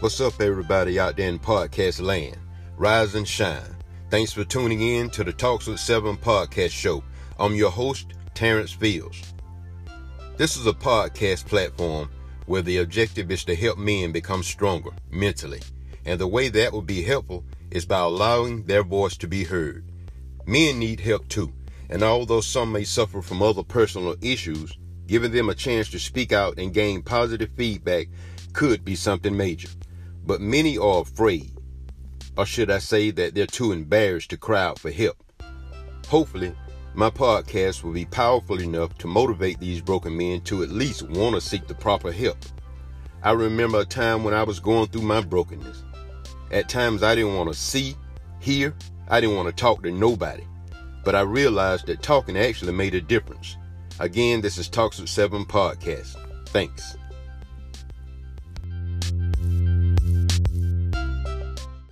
What's up, everybody out there in podcast land? Rise and shine. Thanks for tuning in to the Talks with Seven podcast show. I'm your host, Terrence Fields. This is a podcast platform where the objective is to help men become stronger mentally. And the way that will be helpful is by allowing their voice to be heard. Men need help too. And although some may suffer from other personal issues, giving them a chance to speak out and gain positive feedback could be something major but many are afraid, or should I say that they're too embarrassed to cry out for help. Hopefully, my podcast will be powerful enough to motivate these broken men to at least want to seek the proper help. I remember a time when I was going through my brokenness. At times I didn't want to see, hear, I didn't want to talk to nobody. But I realized that talking actually made a difference. Again, this is Talks with Seven Podcast. Thanks.